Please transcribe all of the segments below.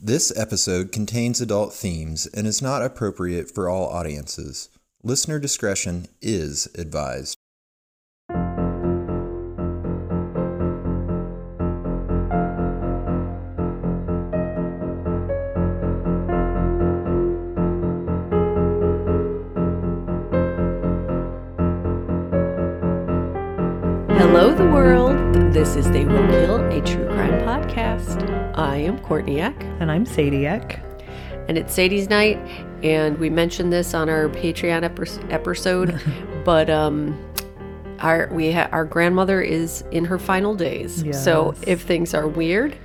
This episode contains adult themes and is not appropriate for all audiences. Listener discretion is advised. Hello, the world. This is They Will Kill, a true crime podcast. I am Courtney Eck, And I'm Sadie Eck. and it's Sadie's night. And we mentioned this on our Patreon epis- episode, but um, our we ha- our grandmother is in her final days. So if things are weird,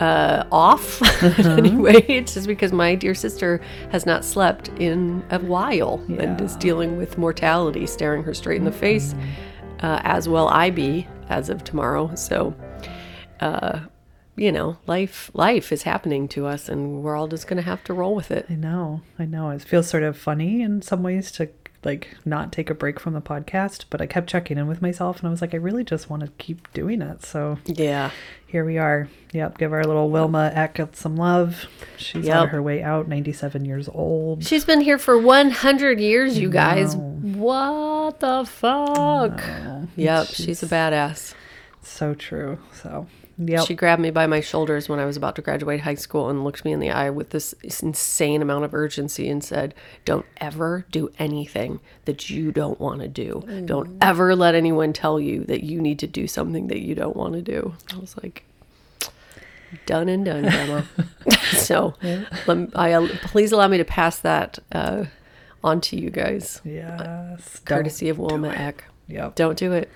uh, off anyway, it's just because my dear sister has not slept in a while and is dealing with mortality staring her straight in the face. Uh, as will I be as of tomorrow. So, uh, you know, life life is happening to us, and we're all just gonna have to roll with it. I know, I know. It feels sort of funny in some ways to like not take a break from the podcast, but I kept checking in with myself and I was like, I really just want to keep doing it. So Yeah. here we are. Yep, give our little Wilma Eck some love. She's Yep. on her way out, 97 years old. She's been here for 100 years, you guys. What the fuck? Yep, she's a badass. So true. So, yep. She grabbed me by my shoulders when I was about to graduate high school and looked me in the eye with this insane amount of urgency and said, Don't ever do anything that you don't want to do. Don't ever let anyone tell you that you need to do something that you don't want to do. I was like, Done and done, Grandma. so, let I, uh, please allow me to pass that uh, on to you guys, yes. courtesy of Wilma. Eck. Yep. Don't do it.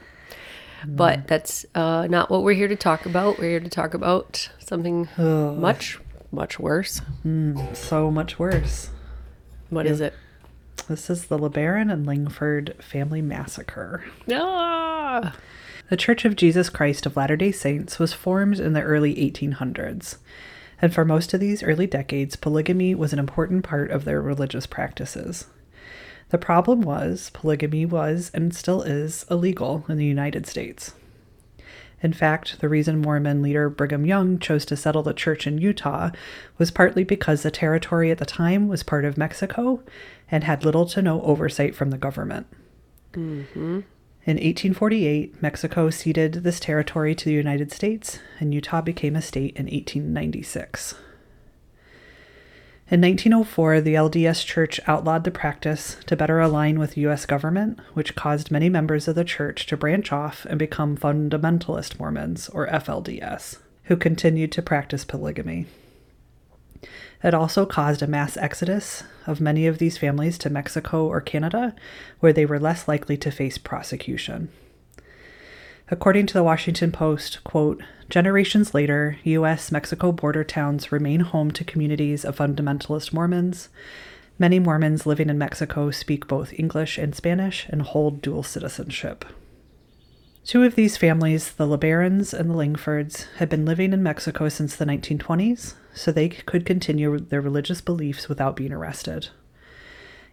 But that's uh, not what we're here to talk about. We're here to talk about something much, much worse. So much worse. What is it? This is the LeBaron and Langford family massacre. Ah! The Church of Jesus Christ of Latter day Saints was formed in the early 1800s, and for most of these early decades, polygamy was an important part of their religious practices. The problem was, polygamy was and still is illegal in the United States. In fact, the reason Mormon leader Brigham Young chose to settle the church in Utah was partly because the territory at the time was part of Mexico and had little to no oversight from the government. Mm-hmm. In 1848, Mexico ceded this territory to the United States, and Utah became a state in 1896. In 1904, the LDS Church outlawed the practice to better align with U.S. government, which caused many members of the church to branch off and become fundamentalist Mormons, or FLDS, who continued to practice polygamy. It also caused a mass exodus of many of these families to Mexico or Canada, where they were less likely to face prosecution. According to the Washington Post, quote, generations later, US Mexico border towns remain home to communities of fundamentalist Mormons. Many Mormons living in Mexico speak both English and Spanish and hold dual citizenship. Two of these families, the LeBarons and the Langfords, had been living in Mexico since the 1920s, so they could continue their religious beliefs without being arrested.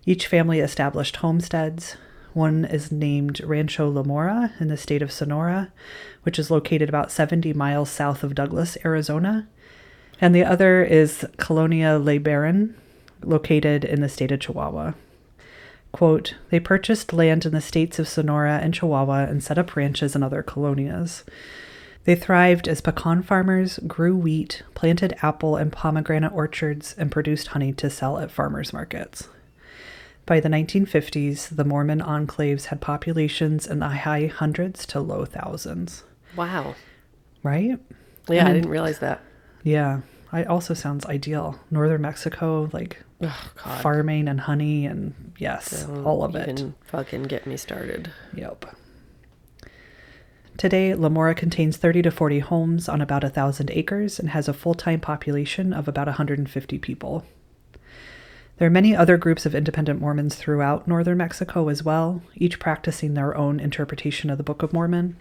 Each family established homesteads. One is named Rancho Lamora in the state of Sonora, which is located about 70 miles south of Douglas, Arizona. And the other is Colonia Le Baron, located in the state of Chihuahua. Quote, they purchased land in the states of Sonora and Chihuahua and set up ranches in other colonias. They thrived as pecan farmers, grew wheat, planted apple and pomegranate orchards, and produced honey to sell at farmers markets. By the 1950s, the Mormon enclaves had populations in the high hundreds to low thousands, Wow. right? Yeah, I didn't realize that. Yeah. It also sounds ideal. Northern Mexico, like Oh, God. farming and honey, and yes, Don't all of it. fucking get me started. Yep. Today, Lamora contains 30 to 40 homes on about 1,000 acres and has a full time population of about 150 people. There are many other groups of independent Mormons throughout northern Mexico as well, each practicing their own interpretation of the Book of Mormon.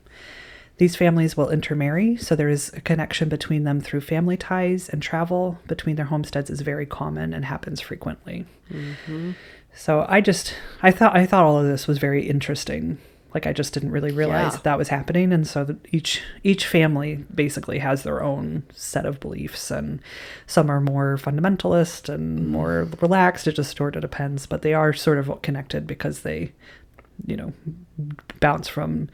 These families will intermarry, so there is a connection between them through family ties, and travel between their homesteads is very common and happens frequently. Mm-hmm. So I just I thought I thought all of this was very interesting. Like I just didn't really realize Yeah. that, that was happening, and so each each family basically has their own set of beliefs, and some are more fundamentalist and more relaxed. It just sort of depends, but they are sort of connected because they, you know, bounce from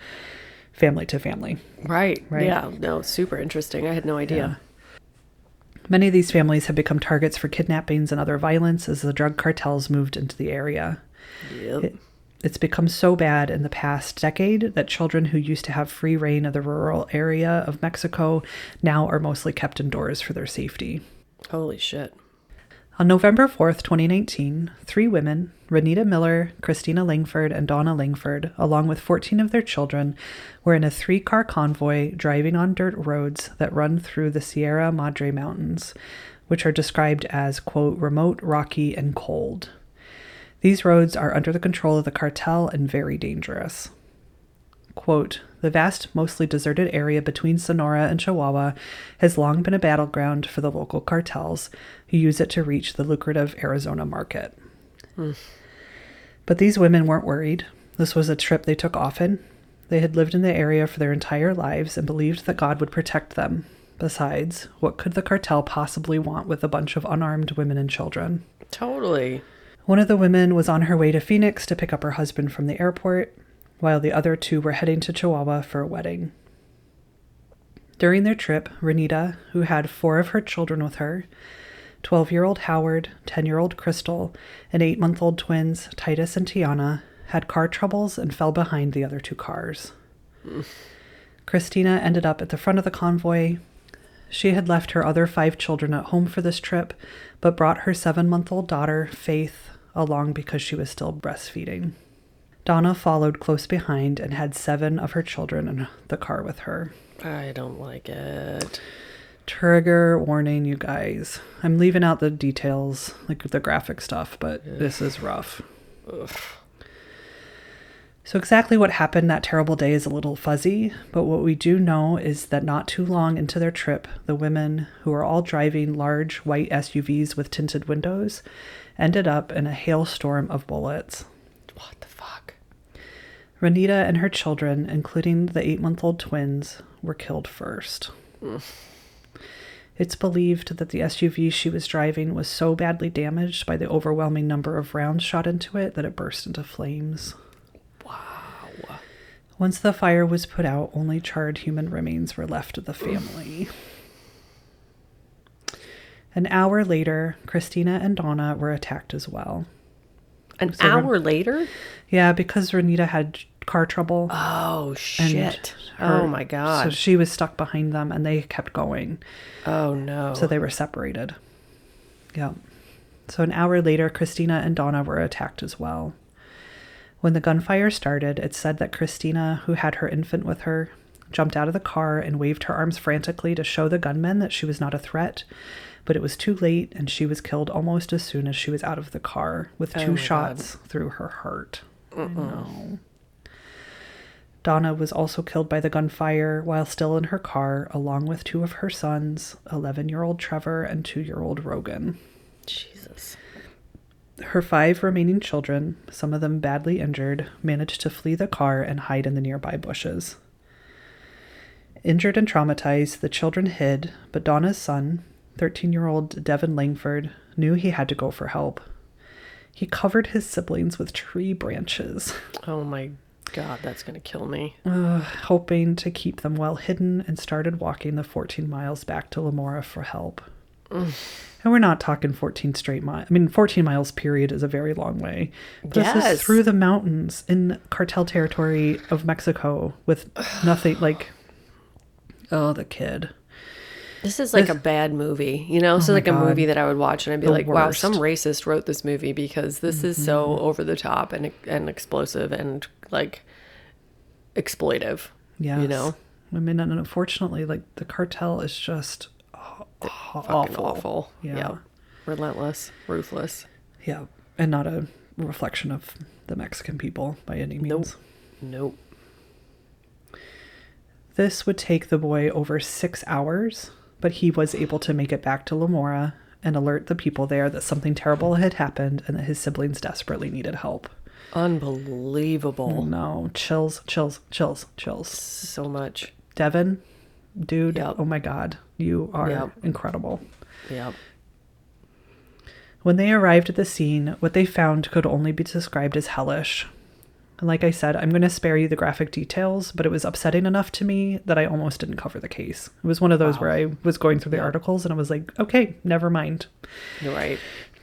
family to family. Right. Right. Yeah. No, super interesting. I had no idea. Many of these families have become targets for kidnappings and other violence as the drug cartels moved into the area. Yep. It- It's become so bad in the past decade that children who used to have free reign of the rural area of Mexico now are mostly kept indoors for their safety. Holy shit. On November 4th, 2019, three women, Rhonita Miller, Christina Langford, and Dawna Langford, along with 14 of their children, were in a three car convoy driving on dirt roads that run through the Sierra Madre Mountains, which are described as, quote, remote, rocky, and cold. These roads are under the control of the cartel and very dangerous. Quote, the vast, mostly deserted area between Sonora and Chihuahua has long been a battleground for the local cartels who use it to reach the lucrative Arizona market. But these women weren't worried. This was a trip they took often. They had lived in the area for their entire lives and believed that God would protect them. Besides, what could the cartel possibly want with a bunch of unarmed women and children? Totally. One of the women was on her way to Phoenix to pick up her husband from the airport, while the other two were heading to Chihuahua for a wedding. During their trip, Rhonita, who had four of her children with her 12 year old Howard, 10 year old Crystal, and 8 month old twins, Titus and Tiana, had car troubles and fell behind the other two cars. Christina ended up at the front of the convoy. She had left her other five children at home for this trip, but brought her seven month old daughter, Faith, along because she was still breastfeeding. Dawna followed close behind and had seven of her children in the car with her. I don't like it. Trigger warning, you guys. I'm leaving out the details, like the graphic stuff, but this is rough. Ugh. So, exactly what happened that terrible day is a little fuzzy, but what we do know is that not too long into their trip, the women, who are all driving large white SUVs with tinted windows, ended up in a hailstorm of bullets. What the fuck? Rhonita and her children, including the eight month old twins, were killed first. It's believed that the SUV she was driving was so badly damaged by the overwhelming number of rounds shot into it that it burst into flames. Wow. Once the fire was put out, only charred human remains were left of the family. An hour later, Christina and Dawna were attacked as well. An So Ren- hour later? Yeah, because Rhonita had car trouble. Oh shit. her- oh my god. So she was stuck behind them and they kept going. oh no. So they were separated. Yeah. So an hour later, Christina and Dawna were attacked as well. When the gunfire started, it said that Christina, who had her infant with her, jumped out of the car and waved her arms frantically to show the gunmen that she was not a threat. But it was too late, and she was killed almost as soon as she was out of the car with Oh two my shots through her heart. Uh-uh. Know. Dawna was also killed by the gunfire while still in her car, along with two of her sons, 11 year old Trevor and 2 year old Rogan. Jesus. Her five remaining children, some of them badly injured, managed to flee the car and hide in the nearby bushes. Injured and traumatized, the children hid, but Dawna's son, 13 year old Devin Langford, knew he had to go for help. He covered his siblings with tree branches, Oh my god, that's gonna kill me. uh, hoping to keep them well hidden, and started walking the 14 miles back to Lamora for help. And we're not talking 14 straight miles. I mean, 14 miles period is a very long way. But This is through the mountains in cartel territory of Mexico with nothing like. Oh, the kid. This is like a bad movie, you know? This oh is like a movie that I would watch and I'd be The like, wow, some racist wrote this movie because this is so mm-hmm. over the top and and explosive and like exploitive. Yeah. You know? I mean, and unfortunately, like the cartel is just aw- awful. awful. Yeah. Yeah. Relentless, ruthless. Yeah, and not a reflection of the Mexican people by any means. Nope. This would take the boy over six hours, but he was able to make it back to Lamora and alert the people there that something terrible had happened and that his siblings desperately needed help. Unbelievable. No, chills, chills, chills, chills. So much. Devin, dude, Yep. oh my god, you are Yep. incredible. Yep. When they arrived at the scene, what they found could only be described as hellish. And like I said, I'm going to spare you the graphic details, but it was upsetting enough to me that I almost didn't cover the case. It was one of those where I was going through the articles and I was like, okay, never mind. You're right.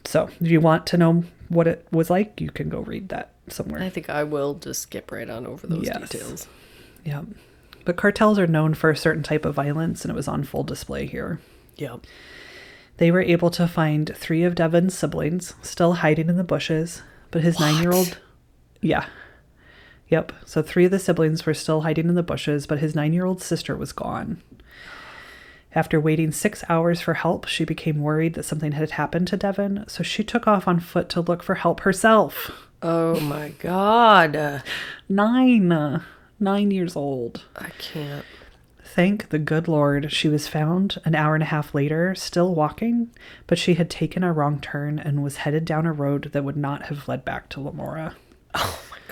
So if you want to know what it was like, you can go read that somewhere. I think I will just skip right on over those Yes. details. Yeah. But cartels are known for a certain type of violence, and it was on full display here. Yep. They were able to find three of Devin's siblings still hiding in the bushes, but his nine year old. Yeah. Yep. So three of the siblings were still hiding in the bushes, but his nine year old sister was gone. After waiting six hours for help, she became worried that something had happened to Devin, so she took off on foot to look for help herself. Oh my god. Nine. Nine years old. I can't. Thank the good Lord she was found an hour and a half later, still walking, but she had taken a wrong turn and was headed down a road that would not have led back to Lamora. Oh my god.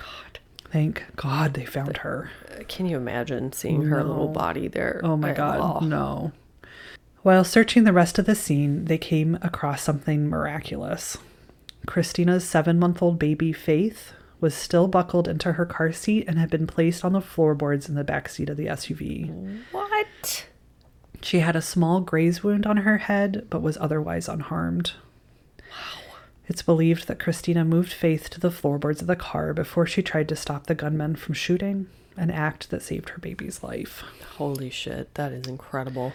Thank God they found her. Can you imagine seeing her little body there? Oh my God, oh. no. While searching the rest of the scene, they came across something miraculous. Christina's seven month old baby, Faith, was still buckled into her car seat and had been placed on the floorboards in the back seat of the SUV. What? She had a small graze wound on her head, but was otherwise unharmed. It's believed that Christina moved Faith to the floorboards of the car before she tried to stop the gunmen from shooting, an act that saved her baby's life. Holy shit. That is incredible.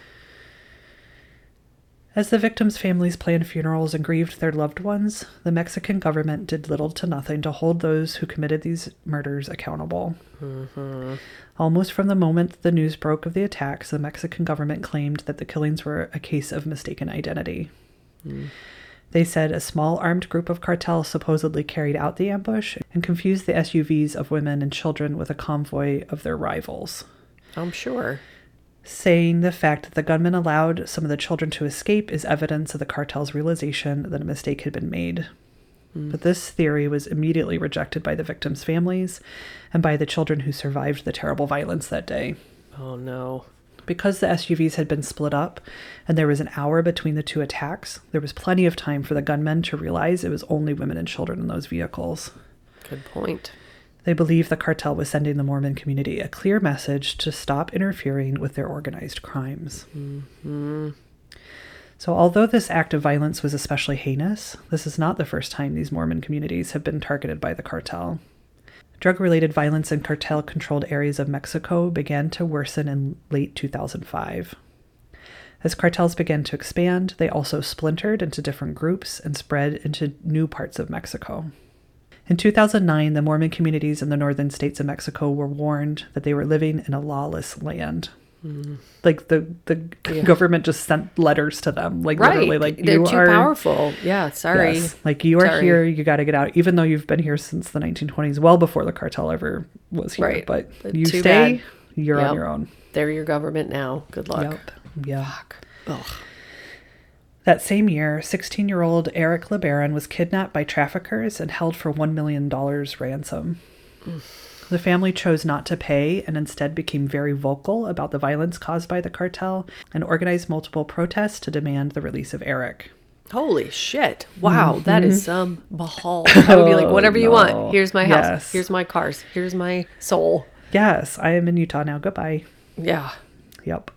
As the victims' families planned funerals and grieved their loved ones, the Mexican government did little to nothing to hold those who committed these murders accountable. Mm-hmm. Almost from the moment the news broke of the attacks, the Mexican government claimed that the killings were a case of mistaken identity. Mm. They said a small armed group of cartels supposedly carried out the ambush and confused the SUVs of women and children with a convoy of their rivals I'm sure. saying the fact that the gunmen allowed some of the children to escape is evidence of the cartel's realization that a mistake had been made. Hmm. But this theory was immediately rejected by the victims' families and by the children who survived the terrible violence that day. Oh no. Because the SUVs had been split up and there was an hour between the two attacks, there was plenty of time for the gunmen to realize it was only women and children in those vehicles. Good point. They believe the cartel was sending the Mormon community a clear message to stop interfering with their organized crimes. Mm-hmm. So, although this act of violence was especially heinous, this is not the first time these Mormon communities have been targeted by the cartel. Drug related violence in cartel controlled areas of Mexico began to worsen in late 2005. As cartels began to expand, they also splintered into different groups and spread into new parts of Mexico. In 2009, the Mormon communities in the northern states of Mexico were warned that they were living in a lawless land. Like the the government just sent letters to them, like Right. literally, like They're you too are powerful. Yeah, sorry. Yes, like you are Sorry. here, you got to get out, even though you've been here since the 1920s, well before the cartel ever was here. Right. But But you stay, bad. you're on your own. They're your government now. Good luck. Yep. Yeah. Ugh. That same year, 16 year old Eric LeBaron was kidnapped by traffickers and held for $1 million ransom. The family chose not to pay and instead became very vocal about the violence caused by the cartel and organized multiple protests to demand the release of Eric. Holy shit. Wow, that is some bahal. I would be like, whatever you Mm-hmm. Oh, no. want. Here's my house. Yes. Here's my cars. Here's my soul. Yes, I am in Utah now. Goodbye. Yeah. Yep.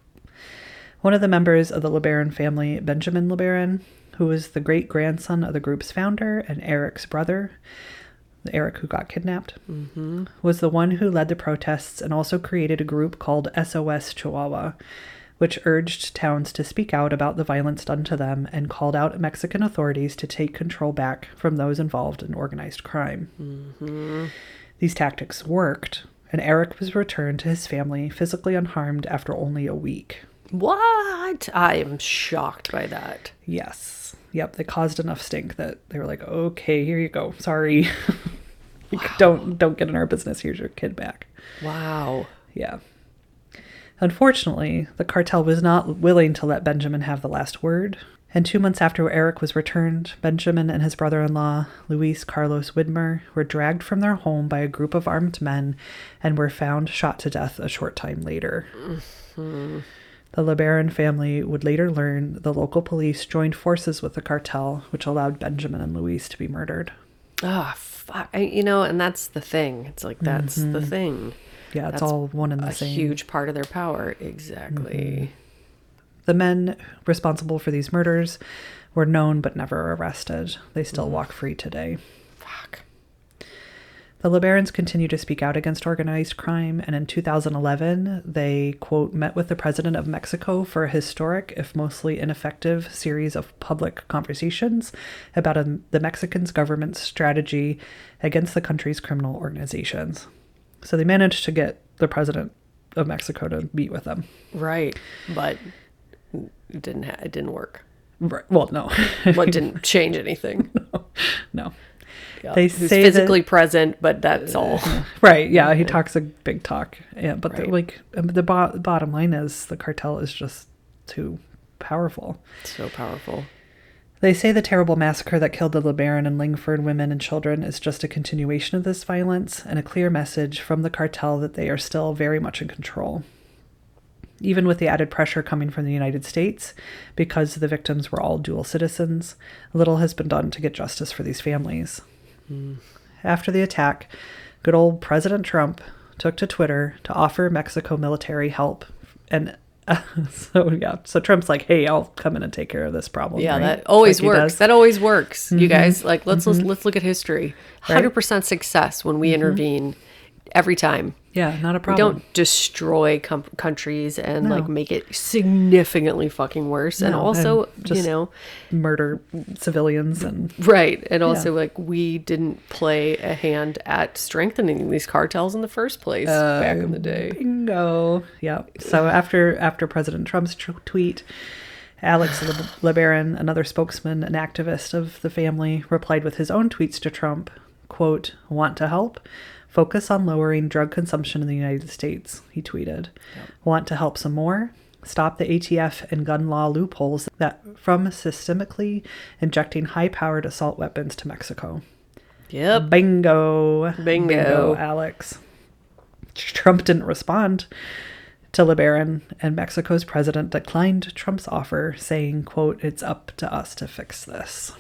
One of the members of the LeBaron family, Benjamin LeBaron, who was the great grandson of the group's founder and Eric's brother, Eric who got kidnapped, mm-hmm. was the one who led the protests and also created a group called SOS Chihuahua, which urged towns to speak out about the violence done to them and called out Mexican authorities to take control back from those involved in organized crime. Mm-hmm. These tactics worked, and Eric was returned to his family physically unharmed after only a week. What? I am shocked by that. Yes. Yep, they caused enough stink that they were like, "Okay, here you go. Sorry. wow. don't don't get in our business. Here's your kid back." Wow. Yeah. Unfortunately, the cartel was not willing to let Benjamin have the last word, and two months after Eric was returned, Benjamin and his brother in law, Luis Carlos Widmar, were dragged from their home by a group of armed men and were found shot to death a short time later. Mm-hmm. The LeBaron family would later learn the local police joined forces with the cartel, which allowed Benjamin and Luis to be murdered. Ah, oh, fuck. I, you know, and that's the thing. It's like, that's mm-hmm. the thing. Yeah, it's That's all one and the a same. huge part of their power. Exactly. Mm-hmm. The men responsible for these murders were known but never arrested. They still mm. walk free today. The LeBarons continue to speak out against organized crime, and in 2011, they, quote, met with the president of Mexico for a historic, if mostly ineffective, series of public conversations about a, the Mexican government's strategy against the country's criminal organizations. So they managed to get the president of Mexico to meet with them. Right, but it didn't ha- it didn't work. Right. Well, no. what didn't change anything? No. no. Yeah. They Who's say physically that, present, but that's all. Right. Yeah, he talks a big talk. Yeah, but right. the, like um, the bo- bottom line is the cartel is just too powerful. So powerful. They say the terrible massacre that killed the LeBaron and Langford women and children is just a continuation of this violence and a clear message from the cartel that they are still very much in control. Even with the added pressure coming from the United States, because the victims were all dual citizens, little has been done to get justice for these families. After the attack, good old President Trump took to Twitter to offer Mexico military help and so yeah, so Trump's like, "Hey, I'll come in and take care of this problem." Yeah, right? that always like works. That always works. Mm-hmm. You guys, like, let's mm-hmm. let's, let's look at history. Hundred right? percent success when we mm-hmm. intervene every time. Yeah, not a problem. We don't destroy com- countries and no. like make it significantly fucking worse, no, and also and you know murder civilians and right, and also yeah. like we didn't play a hand at strengthening these cartels in the first place uh, back in the day. Bingo. Yeah. So after after President Trump's tr- tweet. Alex LeBaron, another spokesman and activist of the family, replied with his own tweets to Trump, quote, want to help? Focus on lowering drug consumption in the United States, he tweeted. Yep. Want to help some more? Stop the ATF and gun law loopholes that from systemically injecting high-powered assault weapons to Mexico. Yep. Bingo. Bingo. Bingo, Alex. Trump didn't respond to LeBaron, and Mexico's president declined Trump's offer, saying, quote, it's up to us to fix this.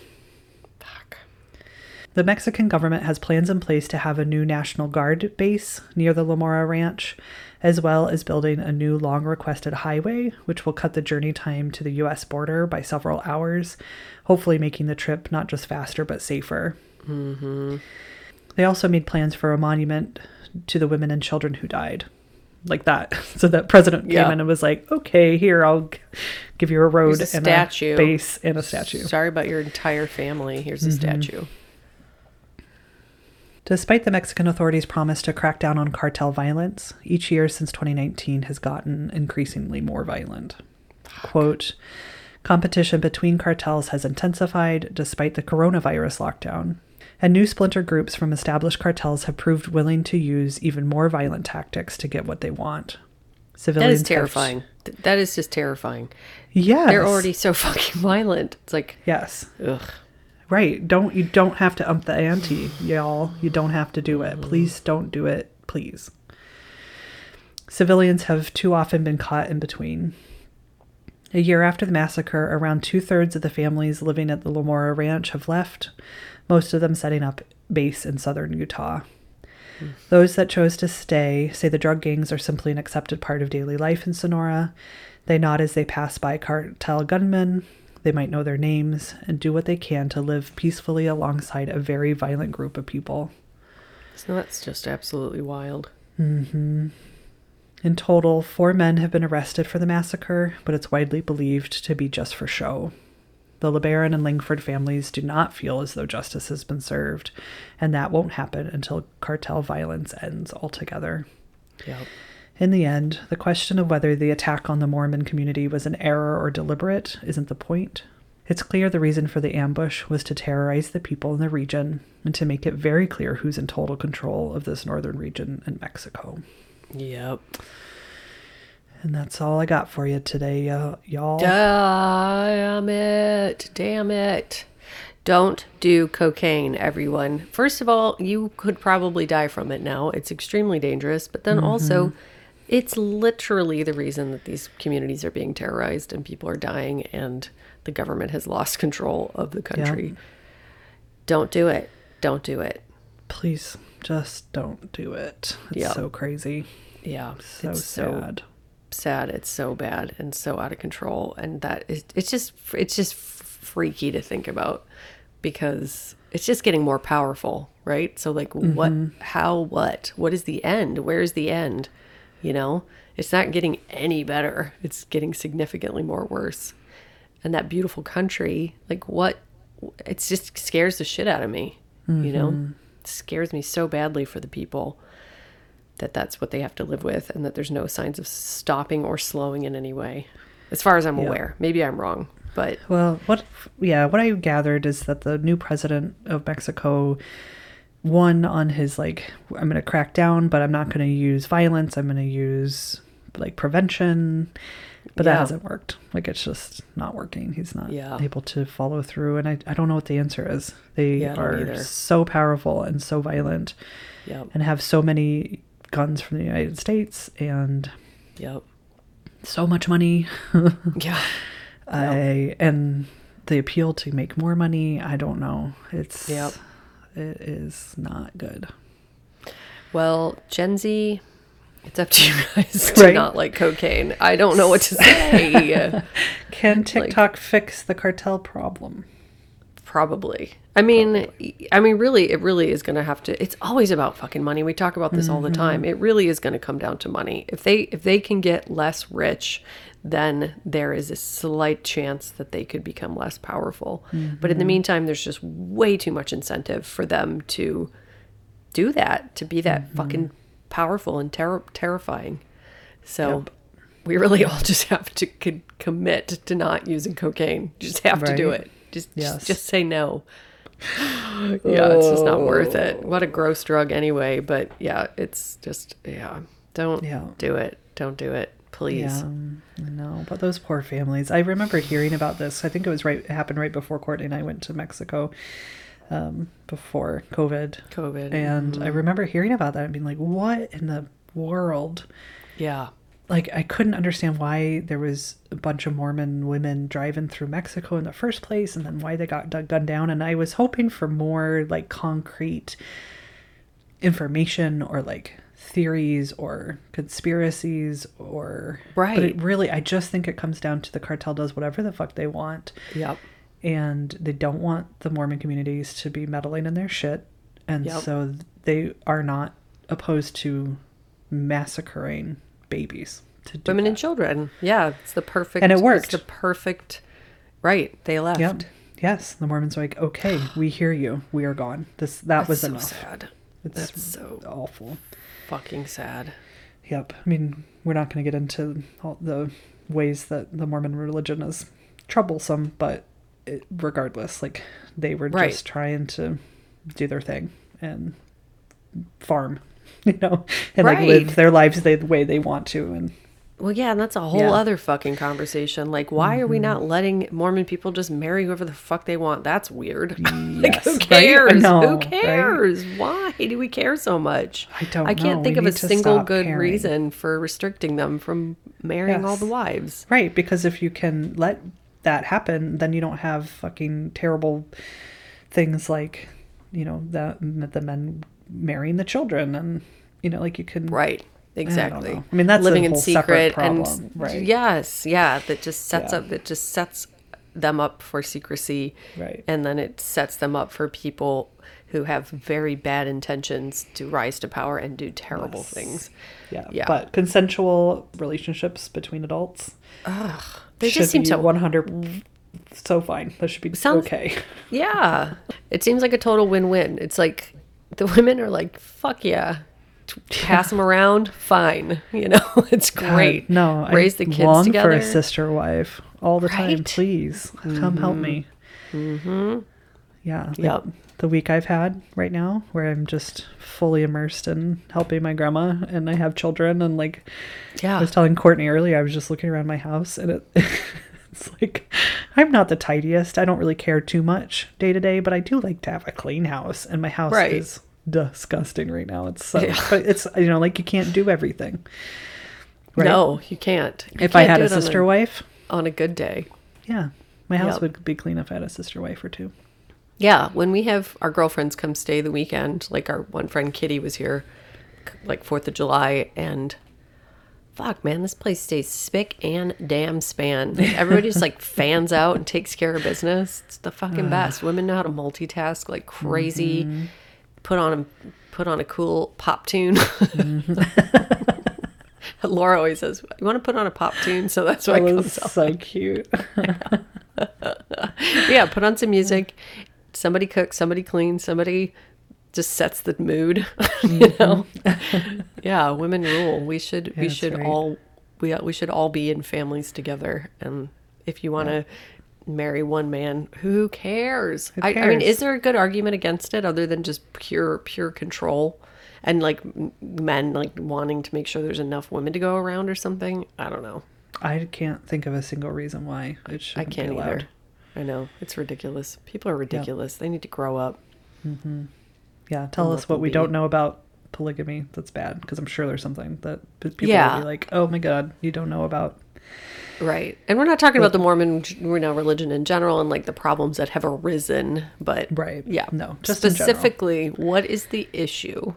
The Mexican government has plans in place to have a new National Guard base near the Lamora Ranch, as well as building a new long requested highway, which will cut the journey time to the US border by several hours, hopefully making the trip not just faster but safer. Mm-hmm. They also made plans for a monument to the women and children who died. Like that. So that president came yeah. in and was like, okay, here, I'll give you a road a and statue. a base and a statue. Sorry about your entire family. Here's a mm-hmm. statue. Despite the Mexican authorities' promise to crack down on cartel violence, each year since 2019 has gotten increasingly more violent. Quote, competition between cartels has intensified despite the coronavirus lockdown, and new splinter groups from established cartels have proved willing to use even more violent tactics to get what they want. Civilians that is terrifying. Have... That is just terrifying. Yeah, they're already so fucking violent. It's like yes, ugh. Right. Don't you don't have to ump the ante, y'all. You don't have to do it. Please don't do it. Please. Civilians have too often been caught in between. A year after the massacre, around two thirds of the families living at the Lamora Ranch have left, most of them setting up base in southern Utah. Mm. Those that chose to stay say the drug gangs are simply an accepted part of daily life in Sonora. They nod as they pass by cartel gunmen, They might know their names and do what they can to live peacefully alongside a very violent group of people. So that's just absolutely wild. Mm-hmm. In total, four men have been arrested for the massacre, but it's widely believed to be just for show. The LeBaron and Langford families do not feel as though justice has been served, and that won't happen until cartel violence ends altogether. Yep. In the end, the question of whether the attack on the Mormon community was an error or deliberate isn't the point. It's clear the reason for the ambush was to terrorize the people in the region and to make it very clear who's in total control of this northern region in Mexico. Yep. And that's all I got for you today, uh, y'all. Damn it. Damn it. Don't do cocaine, everyone. First of all, you could probably die from it now. It's extremely dangerous. But then also, it's literally the reason that these communities are being terrorized and people are dying and the government has lost control of the country. Don't do it. Don't do it. Please, just don't do it. It's Yep. so crazy. Yeah. So it's so sad. sad it's so bad and so out of control and that is it's just it's just freaky to think about because it's just getting more powerful right so like what mm-hmm. how what what is the end where's the end you know? It's not getting any better. It's getting significantly more worse. And that beautiful country like what it just scares the shit out of me you know? Mm-hmm. It scares me so badly for the people that that's what they have to live with and that there's no signs of stopping or slowing in any way as far as i'm aware. Maybe i'm wrong but Well, what, yeah, what I gathered is that the new president of Mexico won on his, like, I'm going to crack down, but I'm not going to use violence. I'm going to use, like, prevention. But that hasn't worked. Like, it's just not working. He's not Yeah. able to follow through. And I, I don't know what the answer is. They Yeah, are so powerful and so violent yep and have so many guns from the United States and yep so much money. yeah I and the appeal to make more money. I don't know. It's Yep. It is not good. well gen z it's up to you guys to Right. not like cocaine i don't know what to say Can TikTok fix the cartel problem? Probably. I mean, I mean, really, it really is going to have to. It's always about fucking money. We talk about this all the mm-hmm. time. It really is going to come down to money. If they if they can get less rich, then there is a slight chance that they could become less powerful. Mm-hmm. But in the meantime, there's just way too much incentive for them to do that, to be that mm-hmm. fucking powerful and ter- terrifying. So. We really all just have to co- commit to not using cocaine. Just have to do it. Just, Yes. just just say no. yeah, it's just not oh. worth it. What a gross drug anyway, but yeah, it's just yeah. Don't Yeah. do it. Don't do it. Please. Yeah, I know. But those poor families. I remember hearing about this. I think it was right. It happened right before Courtney and I went to Mexico, um, before COVID. COVID. And I remember hearing about that and being like, "What in the world?" yeah. like I couldn't understand why there was a bunch of Mormon women driving through Mexico in the first place and then why they got gunned down and I was hoping for more like concrete information or like theories or conspiracies or but Right. it really I just think it comes down to the cartel does whatever the fuck they want Yep. and they don't want the Mormon communities to be meddling in their shit. And Yep. so they are not opposed to massacring babies to do Women that. and children. Yeah, it's the perfect. And it It's worked. the perfect. Right. They left. Yep. Yes, the Mormons are like, okay, we hear you. We are gone. This that was so enough. sad. It's That's so awful. fucking sad. Yep. I mean, we're not going to get into all the ways that the Mormon religion is troublesome, but it, regardless, like they were Right. just trying to do their thing and farm, you know, and like live their lives the way they want to. And Well, yeah, and that's a whole Yeah. other fucking conversation. Like, why are we mm-hmm. not letting Mormon people just marry whoever the fuck they want? That's weird. like, Yes, who right? I cares? who right? cares? Why do we care so much? I don't I can't know. think We of a single good caring. reason for restricting them from marrying all the wives. right, because if you can let that happen, then you don't have fucking terrible things like, you know, the the men marrying the children, and you know, like you can Right. Exactly. know. I mean, that's a living in secret and problem, right. yes, yeah, that just sets Yeah. up. It just sets them up for secrecy. Right. And then it sets them up for people who have very bad intentions to rise to power and do terrible things. Yeah. Yeah. But consensual relationships between adults They just seem be so 100 so fine. That should be Sounds- okay. Yeah. It seems like a total win-win. It's like the women are like, "Fuck yeah." Pass them around, fine. You know, it's great. God, no, raise I the kids long together. for a sister wife all the time. Right? Please come help me. Mm-hmm. Yeah. like Yep. The week I've had right now, where I'm just fully immersed in helping my grandma, and I have children, and like yeah, I was telling Courtney earlier, I was just looking around my house, and it. It's like I'm not the tidiest. I don't really care too much day to day, but I do like to have a clean house, and my house Right. is disgusting right now. It's so, Yeah. but it's you know like you can't do everything. Right? no, you can't. You If I can't had do a it on sister wife, on a good day. yeah, my house Yep. would be clean if I had a sister wife or two. Yeah, when we have our girlfriends come stay the weekend, like our one friend Kitty was here, like Fourth of July, and fuck, man, this place stays spick and damn span. Everybody just like fans out and takes care of business. It's the fucking best. Women know how to multitask like crazy. Mm-hmm. Put on a put on a cool pop tune. Mm-hmm. Laura always says, "You want to put on a pop tune?" So that's why That it was so cute. yeah, put on some music. Somebody cooks, somebody cleans, somebody just sets the mood. you know, yeah, women rule. We should we should right. all we we should all be in families together. And if you want to marry one man, who cares? I, I mean, is there a good argument against it other than just pure pure control? And like men like wanting to make sure there's enough women to go around or something. I don't know. I can't think of a single reason why it should I can't either. I know it's ridiculous. People are ridiculous. They need to grow up. Mm-hmm. Yeah, tell us what we be. don't know about polygamy that's bad because I'm sure there's something that people Yeah. will be like, "Oh my god, you don't know about." Right. And we're not talking about the Mormon you know, religion in general and like the problems that have arisen, but Right. yeah. No, just specifically, what is the issue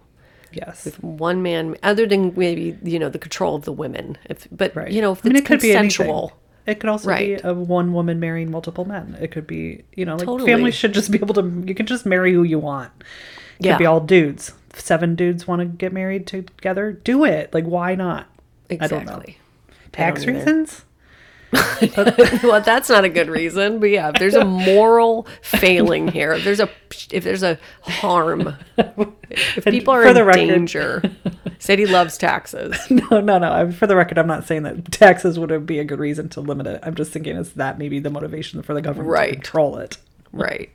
Yes. with one man other than maybe, you know, the control of the women? If but Right. you know, if I mean, it's it could be anything. consensual. It could also Right. be a one woman marrying multiple men. It could be, you know, like Totally. families should just be able to. You can just marry who you want. It Yeah. could be all dudes. If seven dudes want to get married together, do it. Like, why not? I don't know. Exactly. Tax reasons? well, that's not a good reason, but yeah, if there's a moral failing here, if there's a if there's a harm, if people are for in the record- danger, Sadie loves taxes. No, no, no. I'm, for the record, I'm not saying that taxes would be a good reason to limit it. I'm just thinking is that maybe the motivation for the government Right. to control it. Right.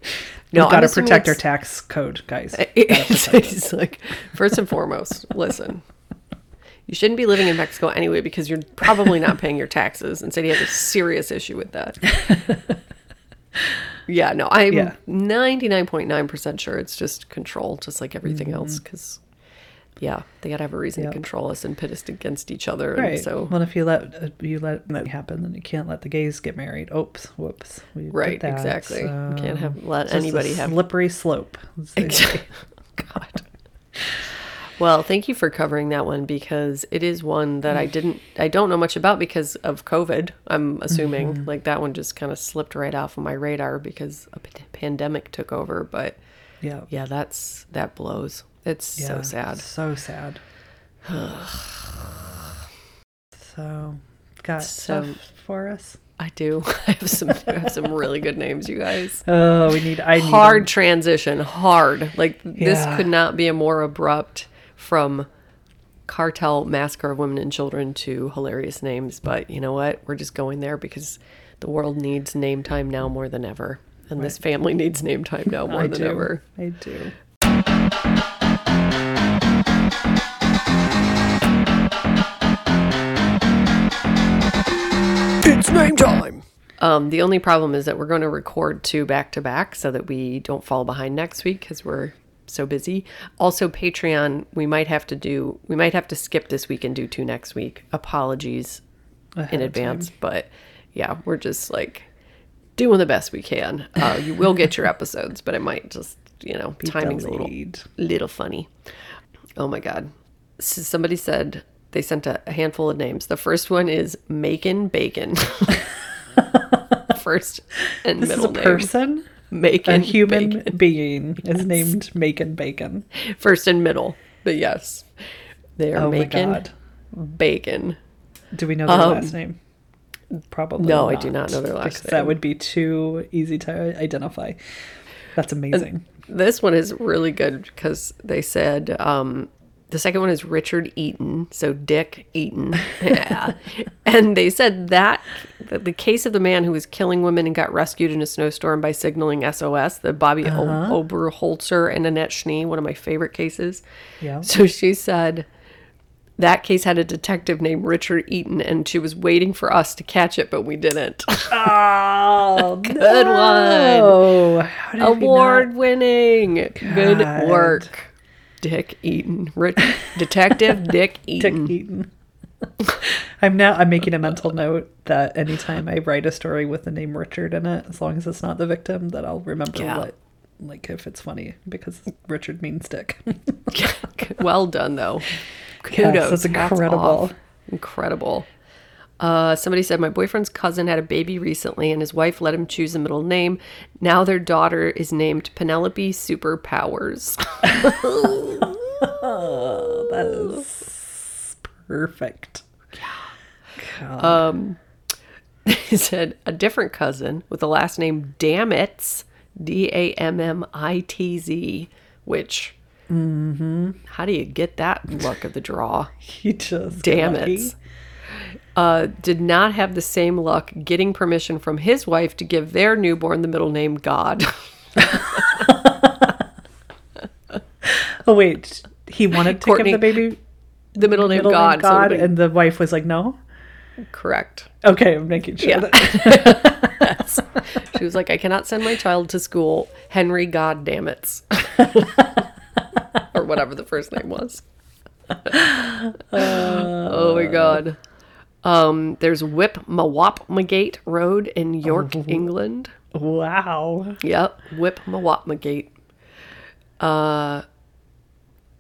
No, No, We've got to protect our tax code, guys. It's, it's like first and foremost, listen. You shouldn't be living in Mexico anyway because you're probably not paying your taxes. And Sadie has a serious issue with that. yeah, no, I'm Yeah. 99.9% sure it's just control, just like everything mm-hmm. else. Because, yeah, they got to have a reason Yep. to control us and pit us against each other. And Right. so, well, if you let you let that happen, then you can't let the gays get married. Oops, whoops. We right, exactly. You can't have let anybody have slippery slope. say. God. Well, thank you for covering that one because it is one that I didn't, I don't know much about because of COVID. I'm assuming Mm-hmm. like that one just kind of slipped right off of my radar because a p- pandemic took over. But Yeah. yeah, that's that blows. It's so sad. So sad. so, got So- stuff for us. I do. I have some, I have some really good names, you guys. Oh, we need. I need Hard them. transition, hard. Like this could not be a more abrupt from cartel massacre of women and children to hilarious names. But you know what? We're just going there because the world needs name time now more than ever. And this family needs name time now more I than do. ever. I do. It's name time. Um, the only problem is that we're going to record two back to back so that we don't fall behind next week because we're so busy. Also, Patreon, we might have to do, we might have to skip this week and do two next week. Apologies in advance, but yeah, we're just like doing the best we can. Uh, you will get your episodes, but it might just, you know, timing's a little little funny. Oh my god. S somebody said they sent a, handful of names. The first one is Macon Bacon. first and This is middle a name. person, Macon a human Bacon. being is named Macon Bacon. First and middle. But yes. They are Oh Macon. Bacon. Do we know their Um, last name? Probably. no, I do not know their last name. That would be too easy to identify. That's amazing. This one is really good because they said um, the second one is Richard Eaton, so Dick Eaton. Yeah. and they said that, the case of the man who was killing women and got rescued in a snowstorm by signaling SOS, the Bobby o- uh-huh. Oberholtzer and Annette Schnee, one of my favorite cases. Yeah. So she said that case had a detective named Richard Eaton, and she was waiting for us to catch it, but we didn't. Oh, Good one. Oh, we not- Award winning. Good work. Dick Eaton. Rich, Detective Dick Dick Eaton. Eaton. I'm now I'm making a mental note that anytime I write a story with the name Richard in it, as long as it's not the victim, that I'll remember Yeah. what like if it's funny because Richard means Dick. well done, though. Yes, Kudos. that's incredible. off. Incredible. Uh, somebody said my boyfriend's cousin had a baby recently, and his wife let him choose a middle name. Now their daughter is named Penelope Superpowers. oh, that is perfect. God. Um, he said a different cousin with the last name Dammitz, D A M M I T Z, which Mm-hmm. how do you get that luck of the draw? He just Damn it. Uh, did not have the same luck getting permission from his wife to give their newborn the middle name God. Oh wait, he wanted to Courtney- give the baby the middle name middle God. name God, be- and the wife was like, "No." correct. Okay, I'm making sure. Yeah. That, She was like, I cannot send my child to school. Henry God damn it. or whatever the first name was. oh my god. Um, there's Whip Mawapmagate Road in York, England. wow. Yep, Whip-Ma-Whop-Ma-Gate. Uh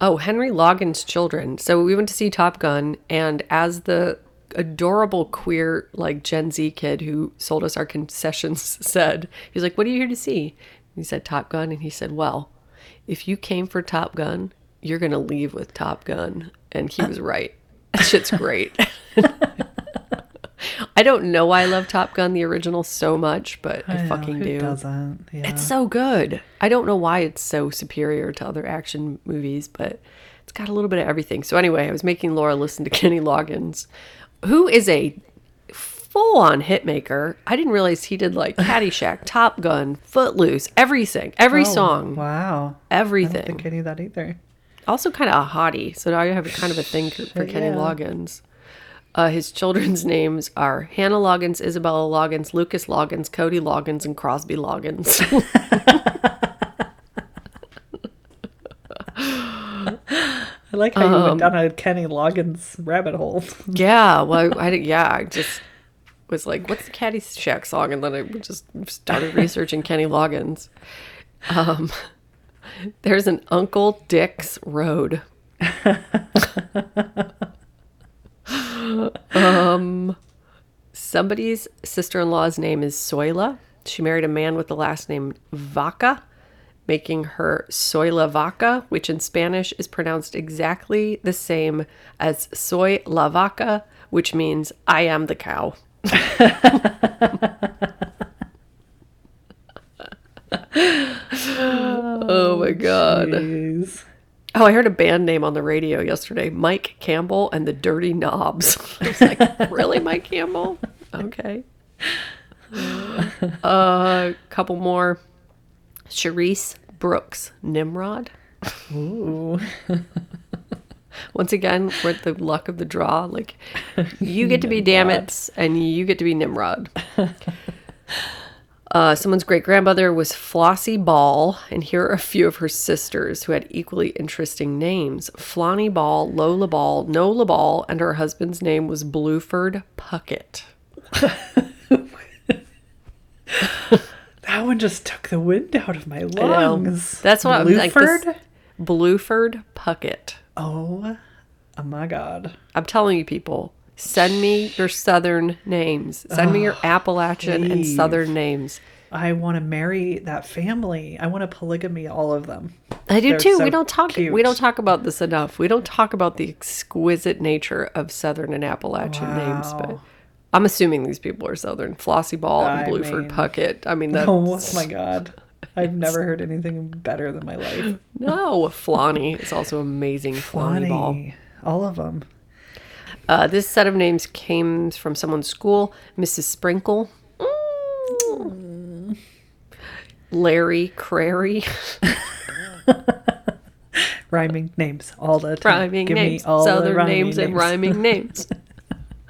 oh, Kenny Loggins' children. So we went to see Top Gun, and as the adorable queer like Gen Z kid who sold us our concessions said, he was like, "What are you here to see?" He said Top Gun, and he said, "Well, if you came for Top Gun, you're gonna leave with Top Gun," and he was right. That shit's great. I don't know why I love Top Gun the original so much, but I, know, fucking do. Doesn't yeah. It's so good. I don't know why it's so superior to other action movies, but it's got a little bit of everything. So anyway, I was making Laura listen to Kenny Loggins, who is a full-on hitmaker. I didn't realize he did like Caddyshack, Top Gun, Footloose, everything, every Oh, song, Wow. Everything. I don't think I knew that either. Also kind of a hottie, so now I have a kind of a thing for Kenny yeah. Loggins. Uh, his children's names are Hannah Loggins, Isabella Loggins, Lucas Loggins, Cody Loggins, and Crosby Loggins. I like how you Um, went down a Kenny Loggins rabbit hole. Yeah, well, I, I did- yeah, I just was like, "What's the Caddyshack song?" And then I just started researching Kenny Loggins. Um, there's an Uncle Dick's Road. um, somebody's sister-in-law's name is Soila. She married a man with the last name Vaca, making her Soila Vaca, which in Spanish is pronounced exactly the same as Soy la Vaca, which means I am the cow. oh my god. Jeez. Oh, I heard a band name on the radio yesterday Mike Campbell and the Dirty Knobs. I was like, really, Mike Campbell? Okay. A uh, couple more. Charisse Brooks Nimrod. Ooh. Once again, at the luck of the draw. Like, you get to be Dammitz and you get to be Nimrod. Uh, someone's great grandmother was Flossie Ball, and here are a few of her sisters who had equally interesting names Flonnie Ball, Lola Ball, Nola Ball, and her husband's name was Blueford Puckett. That one just took the wind out of my lungs. That's what I'm like. Blueford Puckett. Oh, oh my god. I'm telling you, people, Send me your Southern names. Send me your ah, Appalachian and Southern names. I want to marry that family. I want to polygamy all of them. I do They're too. so we don't talk. We don't talk about this enough. We don't talk about the exquisite nature of Southern and Appalachian names. But I'm assuming these people are Southern. Flossie Ball and I Blueford mean- Puckett. I mean, oh that's, Oh my god. I've never heard anything better than my life. no, Flonnie is also amazing. Flonnie Ball. All of them. Uh, this set of names came from someone's school, Mrs. Sprinkle. Larry Crary. Rhyming names all the time. rhyming Give names. me all the Southern rhyming names and rhyming names.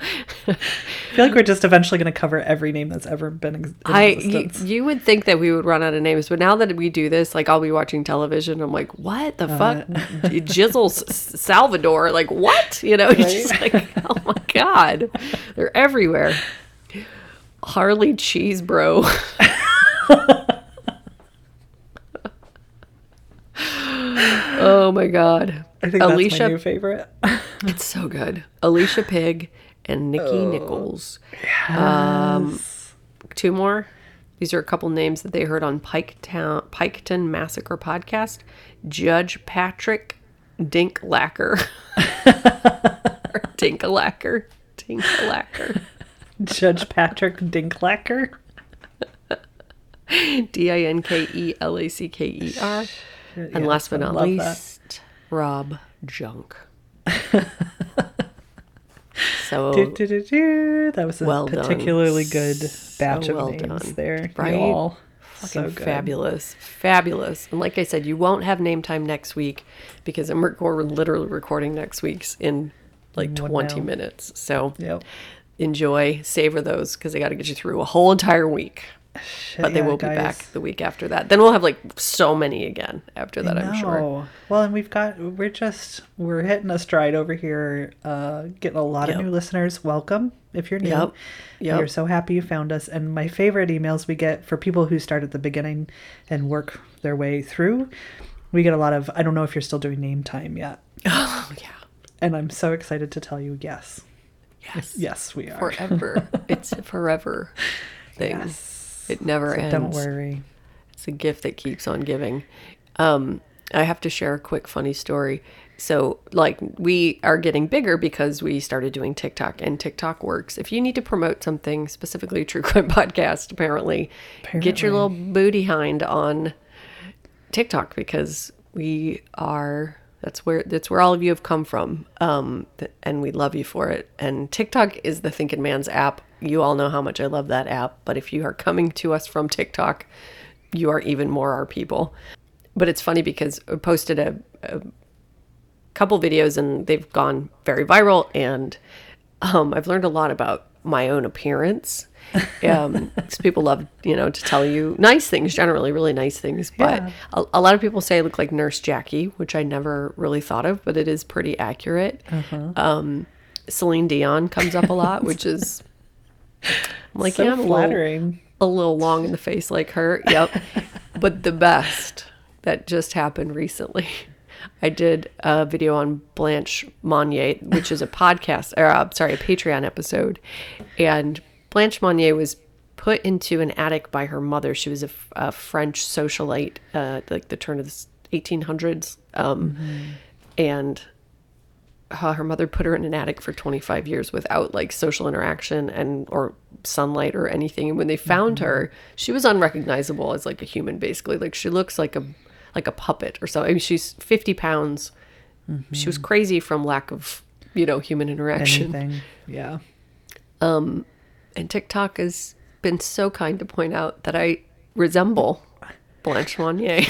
I feel like we're just eventually going to cover every name that's ever been ex- I y- you would think that we would run out of names, but now that we do this, like I'll be watching television, I'm like, what the Uh, fuck, Jizzle S- Salvador, like what? You know, it's just like, oh my god, they're everywhere. Harley Cheese Bro. oh my god, I think that's Alicia my new favorite. it's so good. Alicia Pig and Nikki Oh. Nichols. Um, two more. These are a couple names that they heard on Piketown, Piketon Massacre podcast. Judge Patrick Dinklacker. or Dinkalacker. Dinkalacker. Judge Patrick Dinklacker. D I N K E L A C K E R. And last but not love that. least, Rob Junk. so Do, do, do. That was a Well done. particularly good batch So of well names done. there. Right? You all. fucking So fabulous, fabulous. And like I said, you won't have name time next week because we're literally recording next week's in like What 20 now? minutes. So Yep. enjoy, savor those because they got to get you through a whole entire week. Shit, But they yeah, will be guys. back the week after that. Then we'll have like so many again after that. I'm sure. Well, and we've got we're just we're hitting a stride over here, uh, getting a lot Yep. of new listeners. Welcome if you're new. Yep. Yep. We're so happy you found us. And my favorite emails we get for people who start at the beginning and work their way through. We get a lot of I don't know if you're still doing name time yet. Oh yeah. And I'm so excited to tell you yes. Yes. Yes, we are. Forever. it's forever thing. Yes. It never So ends. don't worry. It's a gift that keeps on giving. Um, I have to share a quick funny story. So, like, we are getting bigger because we started doing TikTok, and TikTok works. If you need to promote something, specifically True Crime Podcast, apparently, get your little booty hind on TikTok because we are. That's where that's where all of you have come from, um, and we love you for it. And TikTok is the Thinking Man's app. You all know how much I love that app. But if you are coming to us from TikTok, you are even more our people. But it's funny because I posted a, a couple videos and they've gone very viral, and um, I've learned a lot about my own appearance. Um, 'cause people love, you know, to tell you nice things, generally really nice things. But Yeah. a, a lot of people say I look like Nurse Jackie, which I never really thought of, but it is pretty accurate. Um, Celine Dion comes up a lot, which is I'm like, so yeah, I'm a little- flattering. a little long in the face like her. Yep. but the best that just happened recently. I did a video on Blanche Monnier, which is a podcast, or uh, sorry, a Patreon episode. And Blanche Monnier was put into an attic by her mother. She was a French socialite, uh, like the turn of the 1800s. Um, And uh, her mother put her in an attic for 25 years without like social interaction and or sunlight or anything and when they found her she was unrecognizable as like a human basically like she looks like a like a puppet or something I mean, she's 50 pounds she was crazy from lack of you know human interaction Anything. Yeah. And tiktok has been so kind to point out that i resemble blanche monnier.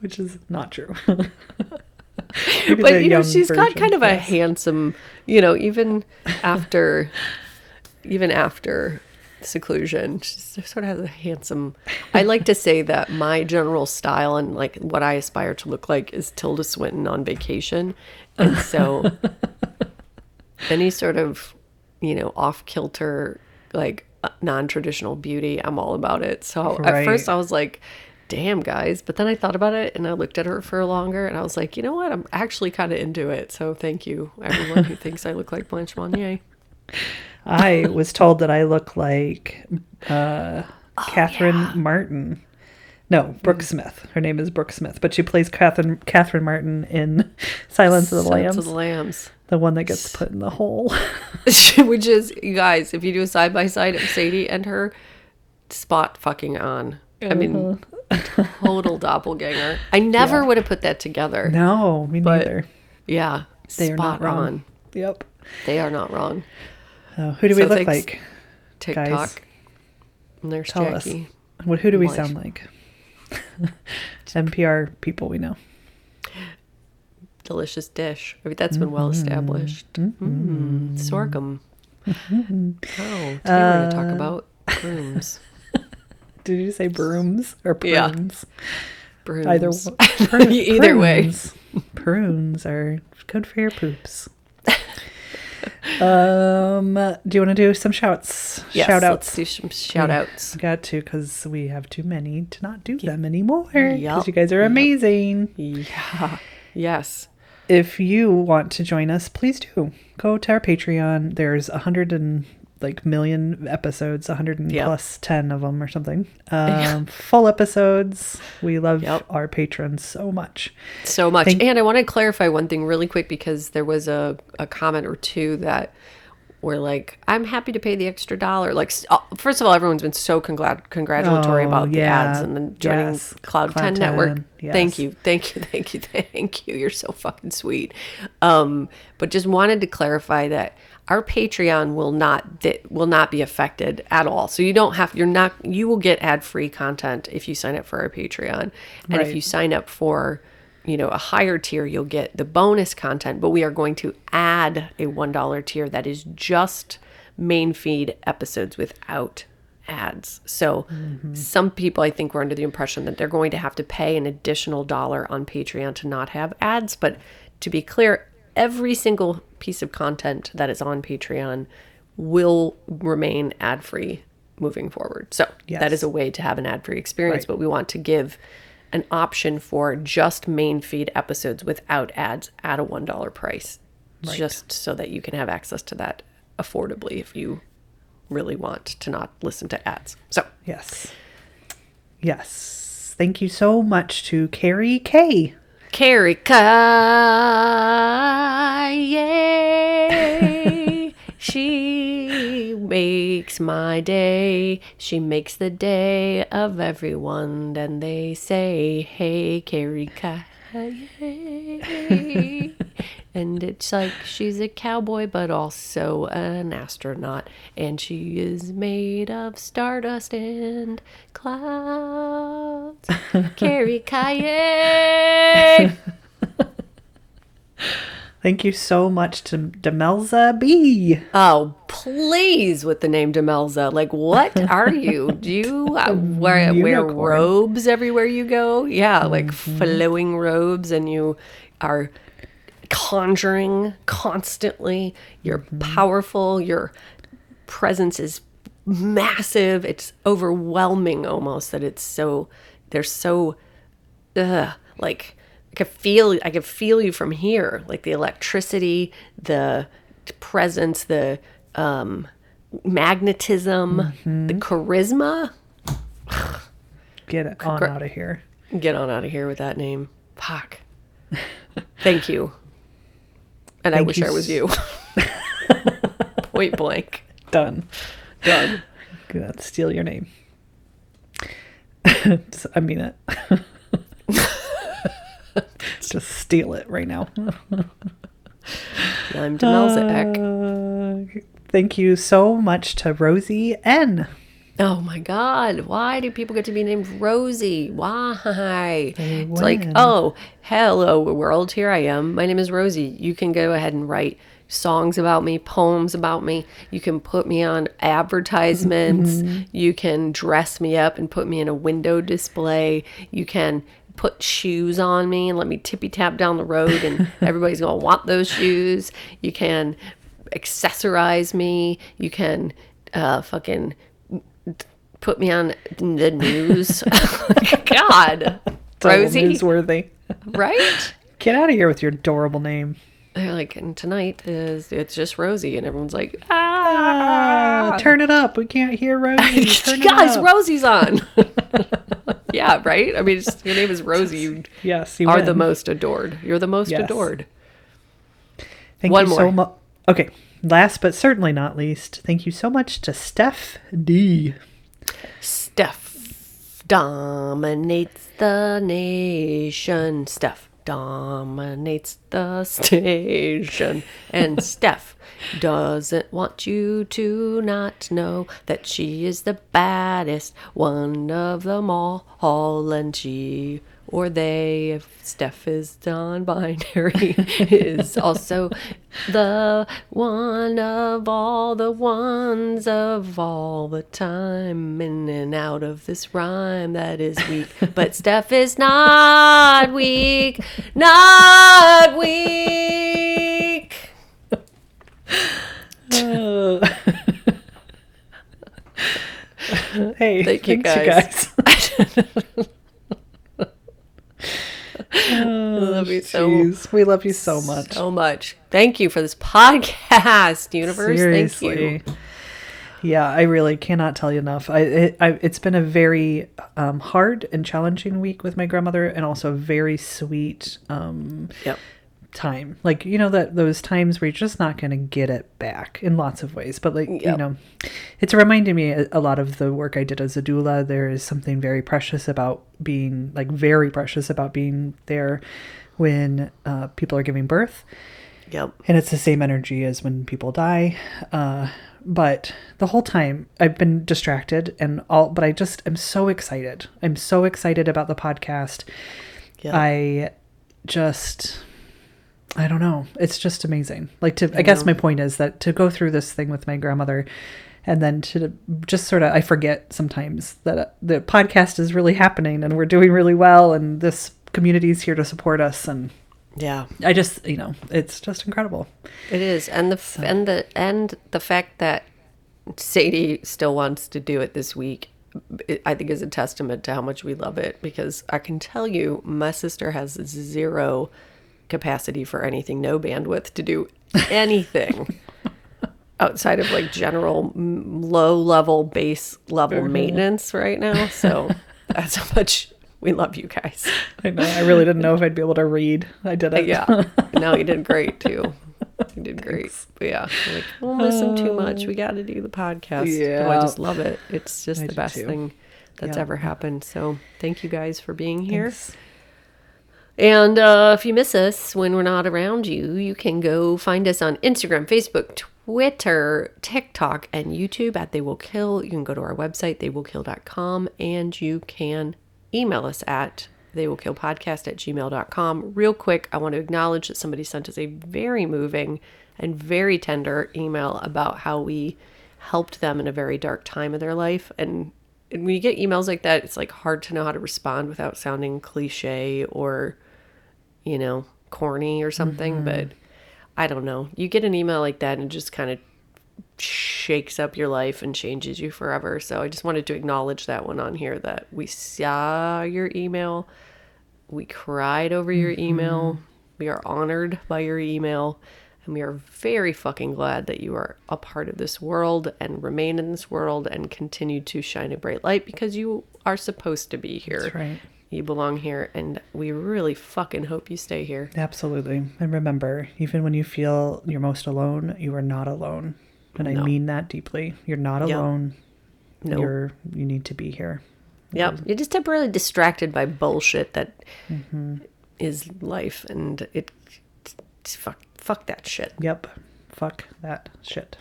Which is not true. but you know she's got kind of a handsome you know even after even after seclusion she sort of has a handsome i like to say that my general style and like what i aspire to look like is tilda swinton on vacation. And so any sort of you know off kilter like uh, non-traditional beauty i'm all about it so at first i was like damn, guys. But then I thought about it and I looked at her for longer and I was like, you know what? I'm actually kind of into it. So thank you, everyone who thinks I look like Blanche Monnier. I was told that I look like uh, Catherine Martin. No, Brooke Smith. Her name is Brooke Smith, but she plays Catherine Catherine Martin in Silence of the Silence Lambs, of the Lambs. the one that gets put in the hole. Which is, you guys, if you do a side by side of Sadie and her, spot fucking on. I mean, total doppelganger. I never would have put that together. no, me neither. Yeah, They are not wrong. on. Yep. They are not wrong. Uh, who do we So look like? TikTok. Guys, and there's Tell Jackie. us. What? Who do we Life. sound like? NPR people we know. Delicious dish. I mean, that's been well established. Mm, sorghum. Oh, today we're going to talk about brooms. Did you say brooms or Yeah. prunes? Brooms. Either one. Prune- Either way. prunes. Prunes are good for your poops. um, do you want to do some shouts? Yes, Shout Let's outs. do some shout outs. Got to because we have too many to not do them anymore. Because Yup. you guys are amazing. Yeah. Yes. If you want to join us, please do go to our Patreon. There's a hundred and like million episodes, hundred and Yep. plus ten of them or something. Um, full episodes. We love Yep. our patrons so much. so much. Thank- and I want to clarify one thing really quick because there was a, a comment or two that were like, I'm happy to pay the extra dollar. Like, uh, first of all, everyone's been so congrat- congratulatory Oh, about the ads and then joining Yes. Cloud, Cloud 10 Network. yes. Thank you. Thank you. Thank you. Thank you. You're so fucking sweet. Um, but just wanted to clarify that our Patreon will not that will not be affected at all. So you don't have you're not you will get ad-free content if you sign up for our Patreon. And if you sign up for you know a higher tier you'll get the bonus content but we are going to add a $1 tier that is just main feed episodes without ads so mm-hmm. some people i think were under the impression that they're going to have to pay an additional dollar on patreon to not have ads but to be clear every single piece of content that is on patreon will remain ad free moving forward so that Yes. is a way to have an ad free experience Right. but we want to give an option for just main feed episodes without ads at a $1 price just so that you can have access to that affordably if you really want to not listen to ads so Yes. Yes. Thank you so much to Carrie K. Carrie Kaye. she makes my day. She makes the day of everyone. And they say, Hey, Carrie Kaye. and it's like she's a cowboy, but also an astronaut. And she is made of stardust and clouds. Carrie Kaye. Thank you so much to Demelza B. Oh, please with the name Demelza. Like, what are you? Do you uh, wear, wear robes everywhere you go? Yeah, like flowing robes, and you are conjuring constantly. You're powerful. Your presence is massive. It's overwhelming almost that it's so, they're so, ugh, like, I could feel I could feel you from here, like the electricity, the presence, the um, magnetism, the charisma. Get on out of here. Get on out of here with that name. Fuck. Thank you. And I wish I was you. Point blank. Done. Done. Gonna steal your name. Just- I mean it. Just steal it right now. I'm Demelza Eck. Uh, thank you so much to Rosie N. Oh my God. Why do people get to be named Rosie? Why? It's like, oh, hello, world. Here I am. My name is Rosie. You can go ahead and write songs about me, poems about me. You can put me on advertisements. You can dress me up and put me in a window display. You can put shoes on me and let me tippy tap down the road, and everybody's going to want those shoes. You can accessorize me. You can uh, fucking put me on the news. God, Rosie, newsworthy. right? Get out of here with your adorable name. They're like, and tonight is it's just Rosie, and everyone's like, Ah, ah, turn it up. We can't hear Rosie. Guys. Rosie's on. yeah, right. I mean, it's, your name is Rosie. You yes, you are win. the most adored. You're the most Yes. adored. Thank One you so much. Okay, last but certainly not least, thank you so much to Steph D. Steph dominates the nation. Steph dominates the station. And Steph doesn't want you to not know that she is the baddest one of them all. And she or they, if Steph is non binary, is also the one of all the ones of all the time in and out of this rhyme that is weak. But Steph is not weak, not weak. Hey, Thank you, thanks, guys. I love you so we love you so much. so much. Thank you for this podcast, universe. Thank you. Yeah, I really cannot tell you enough. I, it, I it's been a very um, hard and challenging week with my grandmother, and also a very sweet um, Yep. Time. Like you know that those times where you're just not going to get it back in lots of ways. But like you know, it's reminding me a, a lot of the work I did as a doula. There is something very precious about being like very precious about being there when uh, people are giving birth Yep. and it's the same energy as when people die uh, but the whole time i've been distracted and all but i just am so excited i'm so excited about the podcast Yep. i just i don't know. It's just amazing. Like to i guess my point is that to go through this thing with my grandmother and then to just sort of i forget sometimes that uh, the podcast is really happening and we're doing really well and this community is here to support us and Yeah. i just you know it's just incredible. It is, and the f and the and the fact that Sadie still wants to do it this week, I think is a testament to how much we love it. Because I can tell you, my sister has zero capacity for anything, no bandwidth to do anything outside of like general low level base level maintenance right now. So that's how much we love you guys. I know. I really didn't know if I'd be able to read. I did it. Yeah. No, you did great too. You did great. But yeah, like, we'll miss him too much. We got to do the podcast. Oh, yeah. I just love it. It's just I the best too. thing that's Yeah. ever happened. So thank you guys for being here. Thanks. And uh, if you miss us when we're not around you, you can go find us on Instagram, Facebook, Twitter, TikTok, and YouTube at They Will Kill. You can go to our website, theywillkill.com, and you can email us at theywillkillpodcast at gmail.com. Real quick, I want to acknowledge that somebody sent us a very moving and very tender email about how we helped them in a very dark time of their life. And and when you get emails like that, it's like hard to know how to respond without sounding cliche or, you know, corny or something. Mm-hmm. But I don't know. You get an email like that and it just kind of shakes up your life and changes you forever. So I just wanted to acknowledge that one on here that we saw your email. We cried over your email. Mm-hmm. We are honored by your email. And we are very fucking glad that you are a part of this world and remain in this world and continue to shine a bright light because you are supposed to be here. That's right. You belong here. And we really fucking hope you stay here. Absolutely. And remember, even when you feel you're most alone, you are not alone. And I mean that deeply. You're not Yep. alone. No. You're you need to be here. Yep. You're just temporarily distracted by bullshit that is Mm-hmm. life and it fuck fuck that shit. Yep. Fuck that shit.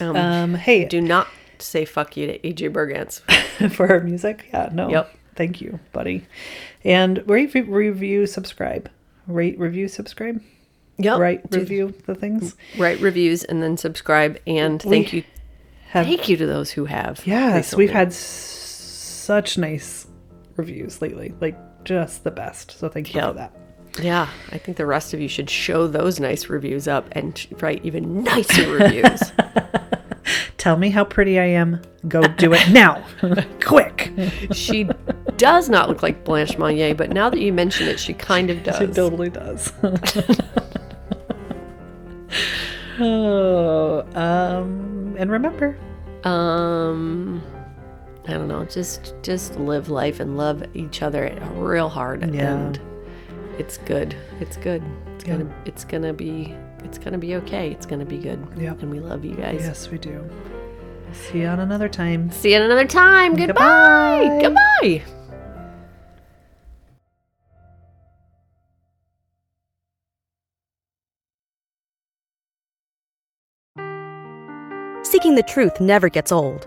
Um, Um hey, do not say fuck you to AJ Bergantz. for her music? Yeah, no. Yep. Thank you, buddy. And rate, review, subscribe. Rate, review, subscribe. Yep. Do- review the things. Write reviews and then subscribe and thank you Have thank you to those who have. Yes, recently. we've had s- such nice reviews lately. Like just the best. So thank you for that. Yeah, I think the rest of you should show those nice reviews up and write even nicer reviews. Tell me how pretty I am. Go do it now. Quick. She does not look like Blanche Monnier, but now that you mention it, she kind of does. She totally does. oh, um, and remember, Um, I don't know. Just just live life and love each other real hard, Yeah. and it's good. It's good. It's Yeah. gonna it's gonna be it's gonna be okay. It's gonna be good. Yep. And we love you guys. yes, we do. See you on another time. See you at another time. Goodbye. Goodbye. Goodbye. Seeking the truth never gets old.